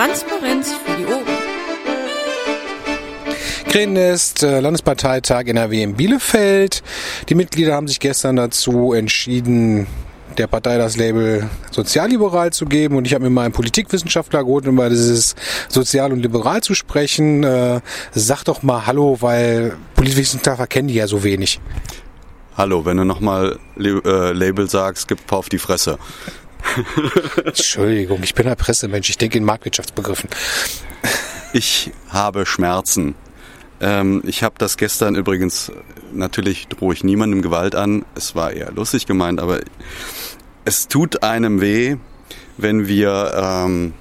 Transparenz für die Ohren. Krähennest, äh, Landesparteitag NRW in Bielefeld. Die Mitglieder haben sich gestern dazu entschieden, der Partei das Label sozialliberal zu geben und ich habe mir mal einen Politikwissenschaftler geholt, um über dieses sozial und liberal zu sprechen. Äh, sag doch mal Hallo, weil Politikwissenschaftler kennen die ja so wenig. Hallo, wenn du nochmal äh, Label sagst, gib paar auf die Fresse. Entschuldigung, ich bin ein Pressemensch, ich denke in Marktwirtschaftsbegriffen. Ich habe Schmerzen. Ähm, ich habe das gestern übrigens, natürlich drohe ich niemandem Gewalt an, es war eher lustig gemeint, aber es tut einem weh, wenn wir ähm,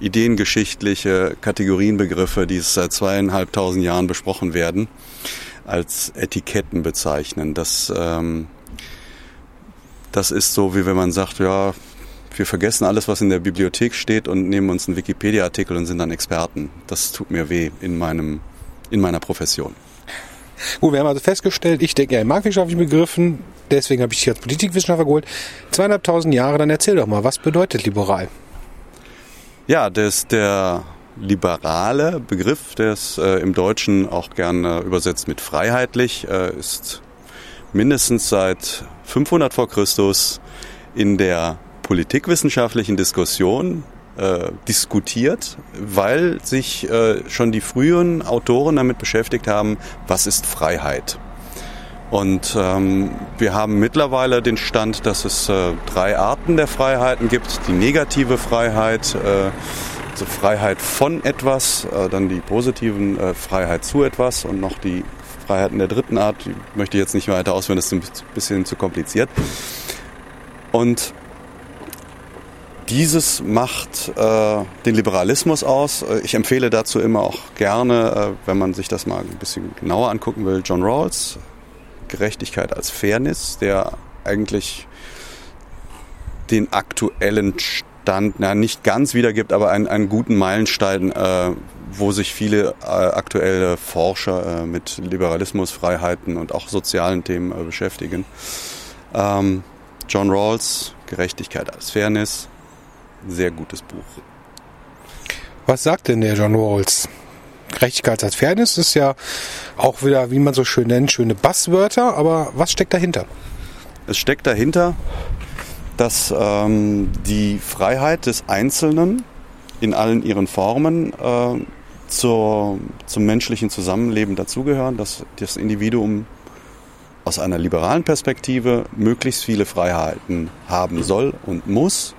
ideengeschichtliche Kategorienbegriffe, die seit zweieinhalbtausend Jahren besprochen werden, als Etiketten bezeichnen. Das, ähm, das ist so, wie wenn man sagt, ja, wir vergessen alles, was in der Bibliothek steht und nehmen uns einen Wikipedia-Artikel und sind dann Experten. Das tut mir weh in, meinem, in meiner Profession. Gut, wir haben also festgestellt, ich denke ja in marktwirtschaftlichen Begriffen, deswegen habe ich dich als Politikwissenschaftler geholt. Zweieinhalbtausend Jahre, dann erzähl doch mal, was bedeutet liberal? Ja, das, der liberale Begriff, der ist äh, im Deutschen auch gerne übersetzt mit freiheitlich, äh, ist mindestens seit 500 vor Christus in der politikwissenschaftlichen Diskussion äh, diskutiert, weil sich äh, schon die frühen Autoren damit beschäftigt haben, was ist Freiheit. Und ähm, wir haben mittlerweile den Stand, dass es äh, drei Arten der Freiheiten gibt. Die negative Freiheit, äh, also Freiheit von etwas, äh, dann die positiven äh, Freiheit zu etwas und noch die Freiheiten der dritten Art, die möchte ich jetzt nicht weiter ausführen, das ist ein bisschen zu kompliziert. Und dieses macht äh, den Liberalismus aus. Äh, ich empfehle dazu immer auch gerne, äh, wenn man sich das mal ein bisschen genauer angucken will, John Rawls, Gerechtigkeit als Fairness, der eigentlich den aktuellen Stand, na, nicht ganz wiedergibt, aber einen, einen guten Meilenstein, äh, wo sich viele äh, aktuelle Forscher äh, mit Liberalismus, Freiheiten und auch sozialen Themen beschäftigen. Ähm, John Rawls, Gerechtigkeit als Fairness, sehr gutes Buch. Was sagt denn der John Rawls? Gerechtigkeit als Fairness ist ja auch wieder, wie man so schön nennt, schöne Basswörter, aber was steckt dahinter? Es steckt dahinter, dass ähm, die Freiheit des Einzelnen in allen ihren Formen äh, zur, zum menschlichen Zusammenleben dazugehören, dass das Individuum aus einer liberalen Perspektive möglichst viele Freiheiten haben soll und muss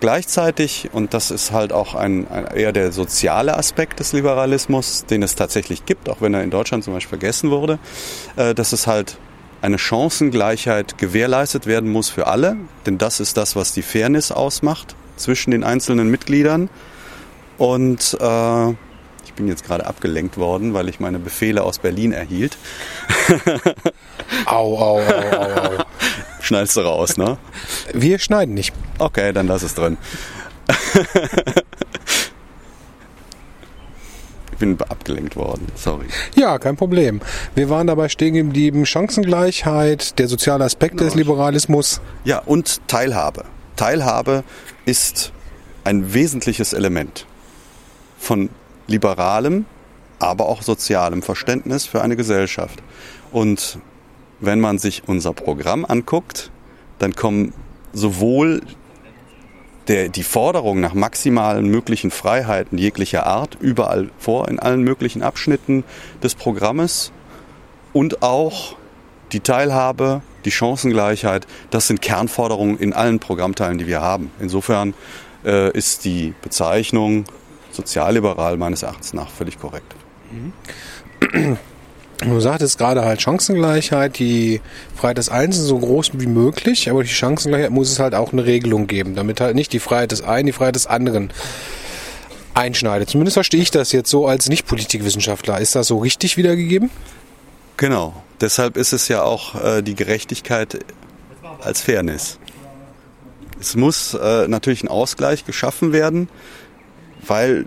Gleichzeitig, und das ist halt auch ein, ein, eher der soziale Aspekt des Liberalismus, den es tatsächlich gibt, auch wenn er in Deutschland zum Beispiel vergessen wurde, äh, dass es halt eine Chancengleichheit gewährleistet werden muss für alle, denn das ist das, was die Fairness ausmacht zwischen den einzelnen Mitgliedern. Und äh, ich bin jetzt gerade abgelenkt worden, weil ich meine Befehle aus Berlin erhielt. au, au, au, au, au. Schneidest du raus, ne? Wir schneiden nicht. Okay, dann lass es drin. ich bin abgelenkt worden, sorry. Ja, kein Problem. Wir waren dabei stehen geblieben, Chancengleichheit, der soziale Aspekt genau. des Liberalismus. Ja, und Teilhabe. Teilhabe ist ein wesentliches Element von liberalem, aber auch sozialem Verständnis für eine Gesellschaft. Und wenn man sich unser Programm anguckt, dann kommen sowohl der, die Forderung nach maximalen möglichen Freiheiten jeglicher Art überall vor, in allen möglichen Abschnitten des Programmes und auch die Teilhabe, die Chancengleichheit, das sind Kernforderungen in allen Programmteilen, die wir haben. Insofern äh, ist die Bezeichnung sozialliberal meines Erachtens nach völlig korrekt. Mhm. Du sagtest gerade halt Chancengleichheit, die Freiheit des Einzelnen so groß wie möglich, aber die Chancengleichheit muss es halt auch eine Regelung geben, damit halt nicht die Freiheit des einen die Freiheit des anderen einschneidet. Zumindest verstehe ich das jetzt so als Nicht-Politikwissenschaftler. Ist das so richtig wiedergegeben? Genau. Deshalb ist es ja auch äh, die Gerechtigkeit als Fairness. Es muss äh, natürlich ein Ausgleich geschaffen werden weil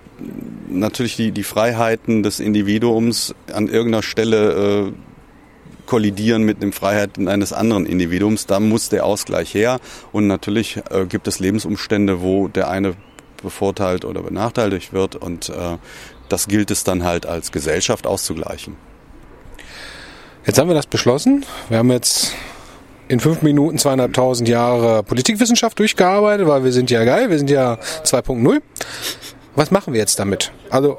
natürlich die, die Freiheiten des Individuums an irgendeiner Stelle äh, kollidieren mit den Freiheiten eines anderen Individuums. Da muss der Ausgleich her. Und natürlich äh, gibt es Lebensumstände, wo der eine bevorteilt oder benachteiligt wird und äh, das gilt es dann halt als Gesellschaft auszugleichen. Jetzt haben wir das beschlossen. Wir haben jetzt in fünf Minuten zweieinhalbtausend Jahre Politikwissenschaft durchgearbeitet, weil wir sind ja geil, wir sind ja 2.0. Was machen wir jetzt damit? Also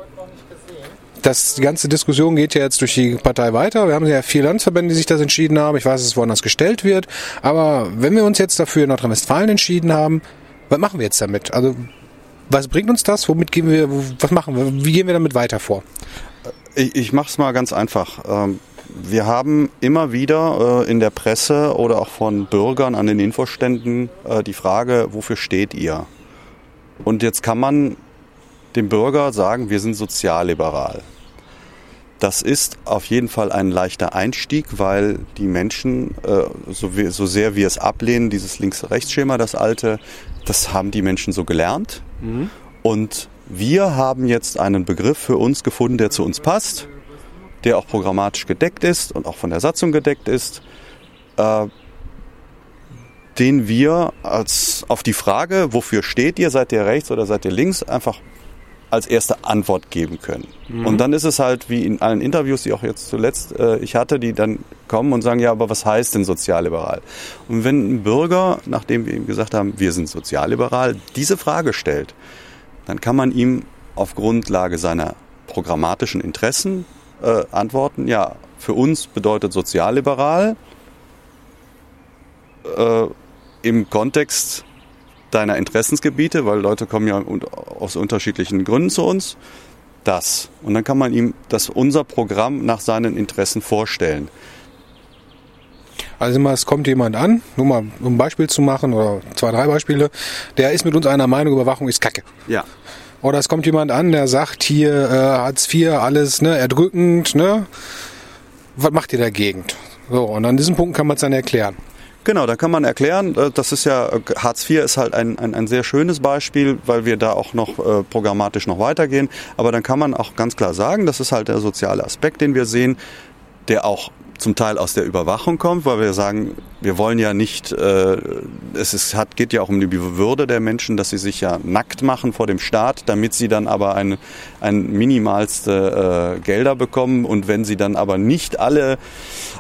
das, die ganze Diskussion geht ja jetzt durch die Partei weiter. Wir haben ja vier Landesverbände, die sich das entschieden haben. Ich weiß, dass es woanders gestellt wird. Aber wenn wir uns jetzt dafür in Nordrhein-Westfalen entschieden haben, was machen wir jetzt damit? Also was bringt uns das? Womit gehen wir, was machen wir? Wie gehen wir damit weiter vor? Ich, ich mache es mal ganz einfach. Ähm, wir haben immer wieder äh, in der Presse oder auch von Bürgern an den Infoständen äh, die Frage, wofür steht ihr? Und jetzt kann man dem Bürger sagen, wir sind sozialliberal. Das ist auf jeden Fall ein leichter Einstieg, weil die Menschen, äh, so, wie, so sehr wir es ablehnen, dieses Links-Rechts-Schema, das alte, das haben die Menschen so gelernt. Mhm. Und wir haben jetzt einen Begriff für uns gefunden, der zu uns passt, der auch programmatisch gedeckt ist und auch von der Satzung gedeckt ist, äh, den wir als auf die Frage, wofür steht ihr, seid ihr rechts oder seid ihr links, einfach als erste Antwort geben können. Mhm. Und dann ist es halt wie in allen Interviews, die auch jetzt zuletzt äh, ich hatte, die dann kommen und sagen, ja, aber was heißt denn sozialliberal? Und wenn ein Bürger, nachdem wir ihm gesagt haben, wir sind sozialliberal, diese Frage stellt, dann kann man ihm auf Grundlage seiner programmatischen Interessen äh, antworten, ja, für uns bedeutet sozialliberal äh, im Kontext deiner Interessensgebiete, weil Leute kommen ja aus unterschiedlichen Gründen zu uns. Das. Und dann kann man ihm das unser Programm nach seinen Interessen vorstellen. Also es kommt jemand an, nur mal um ein Beispiel zu machen oder zwei, drei Beispiele, der ist mit uns einer Meinung, Überwachung ist Kacke. Ja. Oder es kommt jemand an, der sagt hier äh, Hartz IV, alles ne, erdrückend, ne? Was macht ihr dagegen? So, und an diesem Punkt kann man es dann erklären. Genau, da kann man erklären, äh, das ist ja, äh, Hartz IV ist halt ein, ein, ein sehr schönes Beispiel, weil wir da auch noch äh, programmatisch noch weitergehen. Aber dann kann man auch ganz klar sagen, das ist halt der soziale Aspekt, den wir sehen, der auch zum Teil aus der Überwachung kommt, weil wir sagen, wir wollen ja nicht, äh, es ist, hat, geht ja auch um die Würde der Menschen, dass sie sich ja nackt machen vor dem Staat, damit sie dann aber ein, ein minimalste äh, Gelder bekommen und wenn sie dann aber nicht alle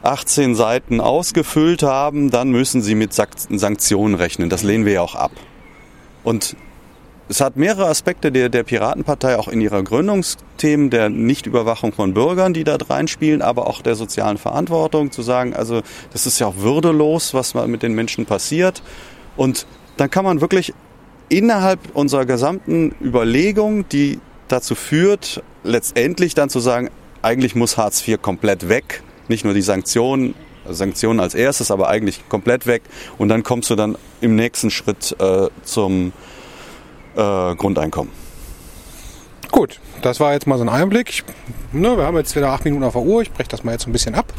18 Seiten ausgefüllt haben, dann müssen sie mit Sanktionen rechnen. Das lehnen wir ja auch ab. Und es hat mehrere Aspekte der, der Piratenpartei auch in ihrer Gründungsthemen der Nichtüberwachung von Bürgern, die da reinspielen, aber auch der sozialen Verantwortung, zu sagen, also das ist ja auch würdelos, was mit den Menschen passiert. Und dann kann man wirklich innerhalb unserer gesamten Überlegung, die dazu führt, letztendlich dann zu sagen, eigentlich muss Hartz IV komplett weg, nicht nur die Sanktionen, Sanktionen als erstes, aber eigentlich komplett weg. Und dann kommst du dann im nächsten Schritt äh, zum äh, Grundeinkommen. Gut, das war jetzt mal so ein Einblick. Ich, ne, wir haben jetzt wieder acht Minuten auf der Uhr. Ich breche das mal jetzt ein bisschen ab.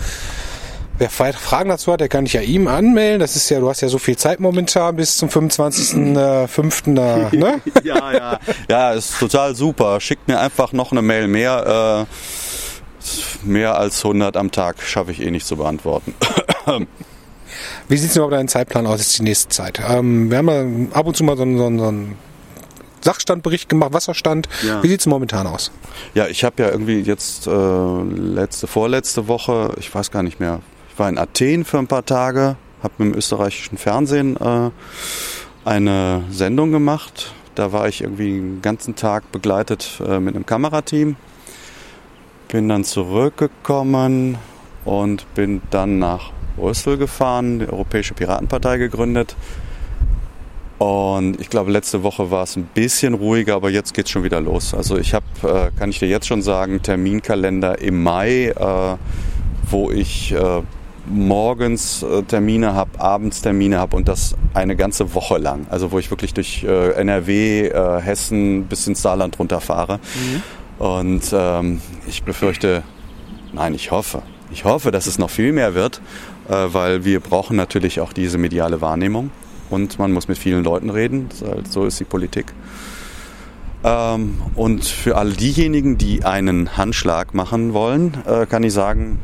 Wer Fragen dazu hat, der kann ich ja ihm anmelden. Das ist ja, du hast ja so viel Zeit momentan bis zum 25.05. Äh, ne? ja, ja. Ja, ist total super. Schickt mir einfach noch eine Mail mehr. Äh, mehr als 100 am Tag schaffe ich eh nicht zu beantworten. Wie sieht es denn überhaupt dein Zeitplan aus jetzt die nächste Zeit? Ähm, wir haben ja ab und zu mal so, so, so ein Sachstandbericht gemacht, Wasserstand. Ja. Wie sieht es momentan aus? Ja, ich habe ja irgendwie jetzt äh, letzte, vorletzte Woche, ich weiß gar nicht mehr, ich war in Athen für ein paar Tage, habe mit dem österreichischen Fernsehen äh, eine Sendung gemacht. Da war ich irgendwie den ganzen Tag begleitet äh, mit einem Kamerateam. Bin dann zurückgekommen und bin dann nach Brüssel gefahren, die Europäische Piratenpartei gegründet und ich glaube, letzte Woche war es ein bisschen ruhiger, aber jetzt geht es schon wieder los. Also ich habe, äh, kann ich dir jetzt schon sagen, Terminkalender im Mai, äh, wo ich äh, morgens äh, Termine habe, abends Termine habe und das eine ganze Woche lang. Also wo ich wirklich durch äh, NRW, äh, Hessen bis ins Saarland runterfahre. Mhm. Und ähm, ich befürchte, nein, ich hoffe, ich hoffe, dass es noch viel mehr wird, weil wir brauchen natürlich auch diese mediale Wahrnehmung und man muss mit vielen Leuten reden. Halt, so ist die Politik. Ähm, und für all diejenigen, die einen Handschlag machen wollen, äh, kann ich sagen,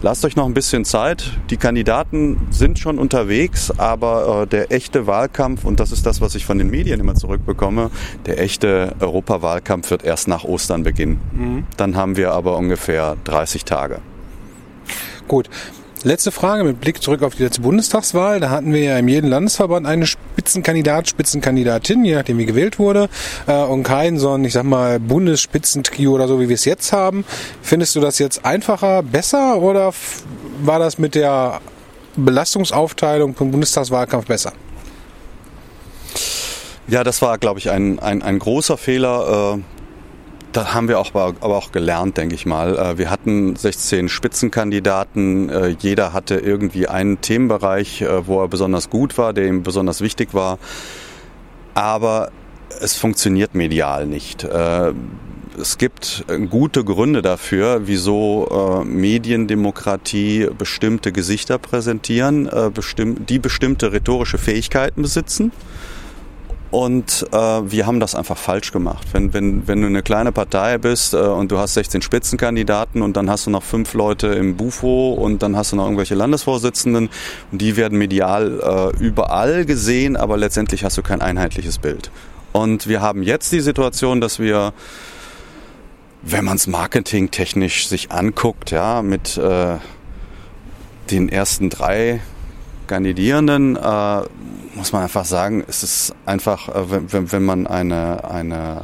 lasst euch noch ein bisschen Zeit. Die Kandidaten sind schon unterwegs, aber äh, der echte Wahlkampf, und das ist das, was ich von den Medien immer zurückbekomme, der echte Europawahlkampf wird erst nach Ostern beginnen. Mhm. Dann haben wir aber ungefähr 30 Tage. Gut. Letzte Frage mit Blick zurück auf die letzte Bundestagswahl. Da hatten wir ja in jedem Landesverband eine Spitzenkandidat, Spitzenkandidatin, je nachdem wie gewählt wurde, äh, und kein so ein, ich sag mal, Bundesspitzentrio oder so, wie wir es jetzt haben. Findest du das jetzt einfacher, besser oder war das mit der Belastungsaufteilung vom Bundestagswahlkampf besser? Ja, das war, glaube ich, ein, ein, ein großer Fehler. Äh da haben wir auch, aber auch gelernt, denke ich mal. Äh, wir hatten 16 Spitzenkandidaten. Äh, jeder hatte irgendwie einen Themenbereich, äh, wo er besonders gut war, der ihm besonders wichtig war. Aber es funktioniert medial nicht. Es gibt gute Gründe dafür, wieso Mediendemokratie bestimmte Gesichter präsentieren, die bestimmte rhetorische Fähigkeiten besitzen. Und äh, wir haben das einfach falsch gemacht. Wenn, wenn, wenn du eine kleine Partei bist äh, und du hast 16 Spitzenkandidaten und dann hast du noch fünf Leute im Bufo und dann hast du noch irgendwelche Landesvorsitzenden und die werden medial äh, überall gesehen, aber letztendlich hast du kein einheitliches Bild. Und wir haben jetzt die Situation, dass wir wenn man es marketingtechnisch sich anguckt, ja, mit äh, den ersten drei Kandidierenden äh, muss man einfach sagen, es ist einfach, äh, wenn, wenn man eine, eine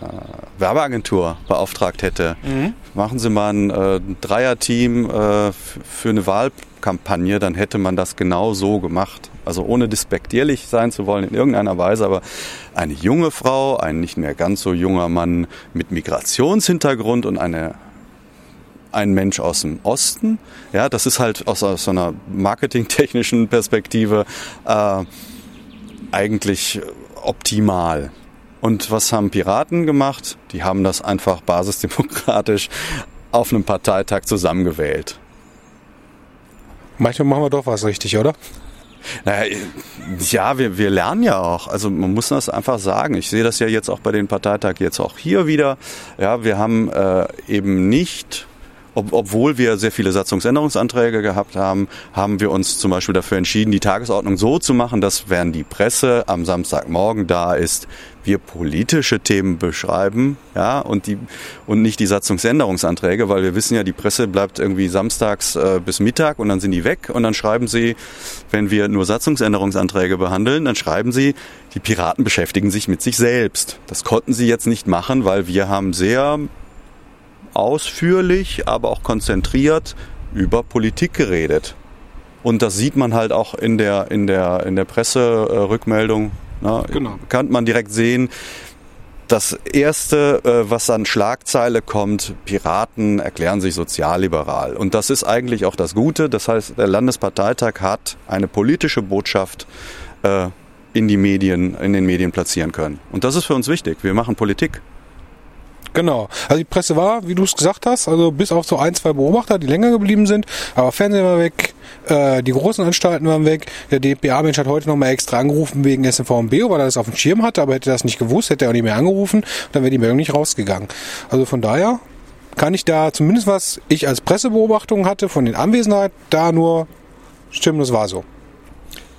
Werbeagentur beauftragt hätte, mhm. machen Sie mal ein äh, Dreierteam äh, für eine Wahlkampagne, dann hätte man das genau so gemacht. Also ohne despektierlich sein zu wollen in irgendeiner Weise, aber eine junge Frau, ein nicht mehr ganz so junger Mann mit Migrationshintergrund und eine ein Mensch aus dem Osten. Ja, das ist halt aus, aus so einer marketingtechnischen Perspektive äh, eigentlich optimal. Und was haben Piraten gemacht? Die haben das einfach basisdemokratisch auf einem Parteitag zusammengewählt. Manchmal machen wir doch was richtig, oder? Naja, ja, wir, wir lernen ja auch. Also man muss das einfach sagen. Ich sehe das ja jetzt auch bei den Parteitag jetzt auch hier wieder. Ja, wir haben äh, eben nicht ob, obwohl wir sehr viele Satzungsänderungsanträge gehabt haben, haben wir uns zum Beispiel dafür entschieden, die Tagesordnung so zu machen, dass während die Presse am Samstagmorgen da ist, wir politische Themen beschreiben, ja, und die und nicht die Satzungsänderungsanträge, weil wir wissen ja, die Presse bleibt irgendwie samstags äh, bis Mittag und dann sind die weg und dann schreiben sie, wenn wir nur Satzungsänderungsanträge behandeln, dann schreiben sie, die Piraten beschäftigen sich mit sich selbst. Das konnten sie jetzt nicht machen, weil wir haben sehr ausführlich, aber auch konzentriert über Politik geredet. Und das sieht man halt auch in der, in der, in der Presserückmeldung. Ne? Genau. Kann man direkt sehen. Das erste, äh, was an Schlagzeile kommt, Piraten erklären sich sozialliberal. Und das ist eigentlich auch das Gute. Das heißt, der Landesparteitag hat eine politische Botschaft äh, in die Medien, in den Medien platzieren können. Und das ist für uns wichtig. Wir machen Politik. Genau. Also die Presse war, wie du es gesagt hast, also bis auf so ein, zwei Beobachter, die länger geblieben sind, aber Fernsehen war weg, äh, die großen Anstalten waren weg. Der DPA-Mensch hat heute nochmal extra angerufen wegen SMVMB, weil er das auf dem Schirm hatte, aber hätte das nicht gewusst, hätte er auch nicht mehr angerufen, dann wäre die Meldung nicht rausgegangen. Also von daher kann ich da zumindest was ich als Pressebeobachtung hatte von den Anwesenheiten, da nur stimmen, das war so.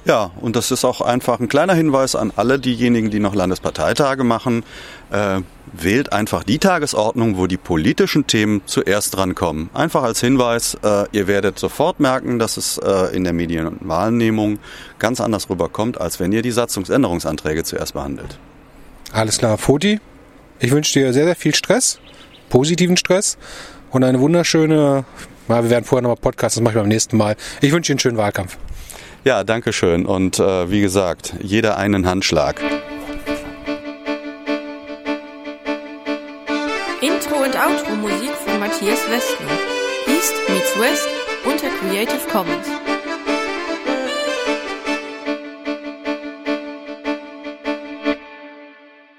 Ja, und das ist auch einfach ein kleiner Hinweis an alle diejenigen, die noch Landesparteitage machen. Äh, wählt einfach die Tagesordnung, wo die politischen Themen zuerst drankommen. Einfach als Hinweis, äh, ihr werdet sofort merken, dass es äh, in der Medien- und Wahrnehmung ganz anders rüberkommt, als wenn ihr die Satzungsänderungsanträge zuerst behandelt. Alles klar, Foti. Ich wünsche dir sehr, sehr viel Stress, positiven Stress und eine wunderschöne, wir werden vorher nochmal Podcast, das mache ich beim nächsten Mal. Ich wünsche dir einen schönen Wahlkampf. Ja, danke schön. Und äh, wie gesagt, jeder einen Handschlag. Intro und Outro Musik von Matthias Westner. East meets West unter Creative Commons.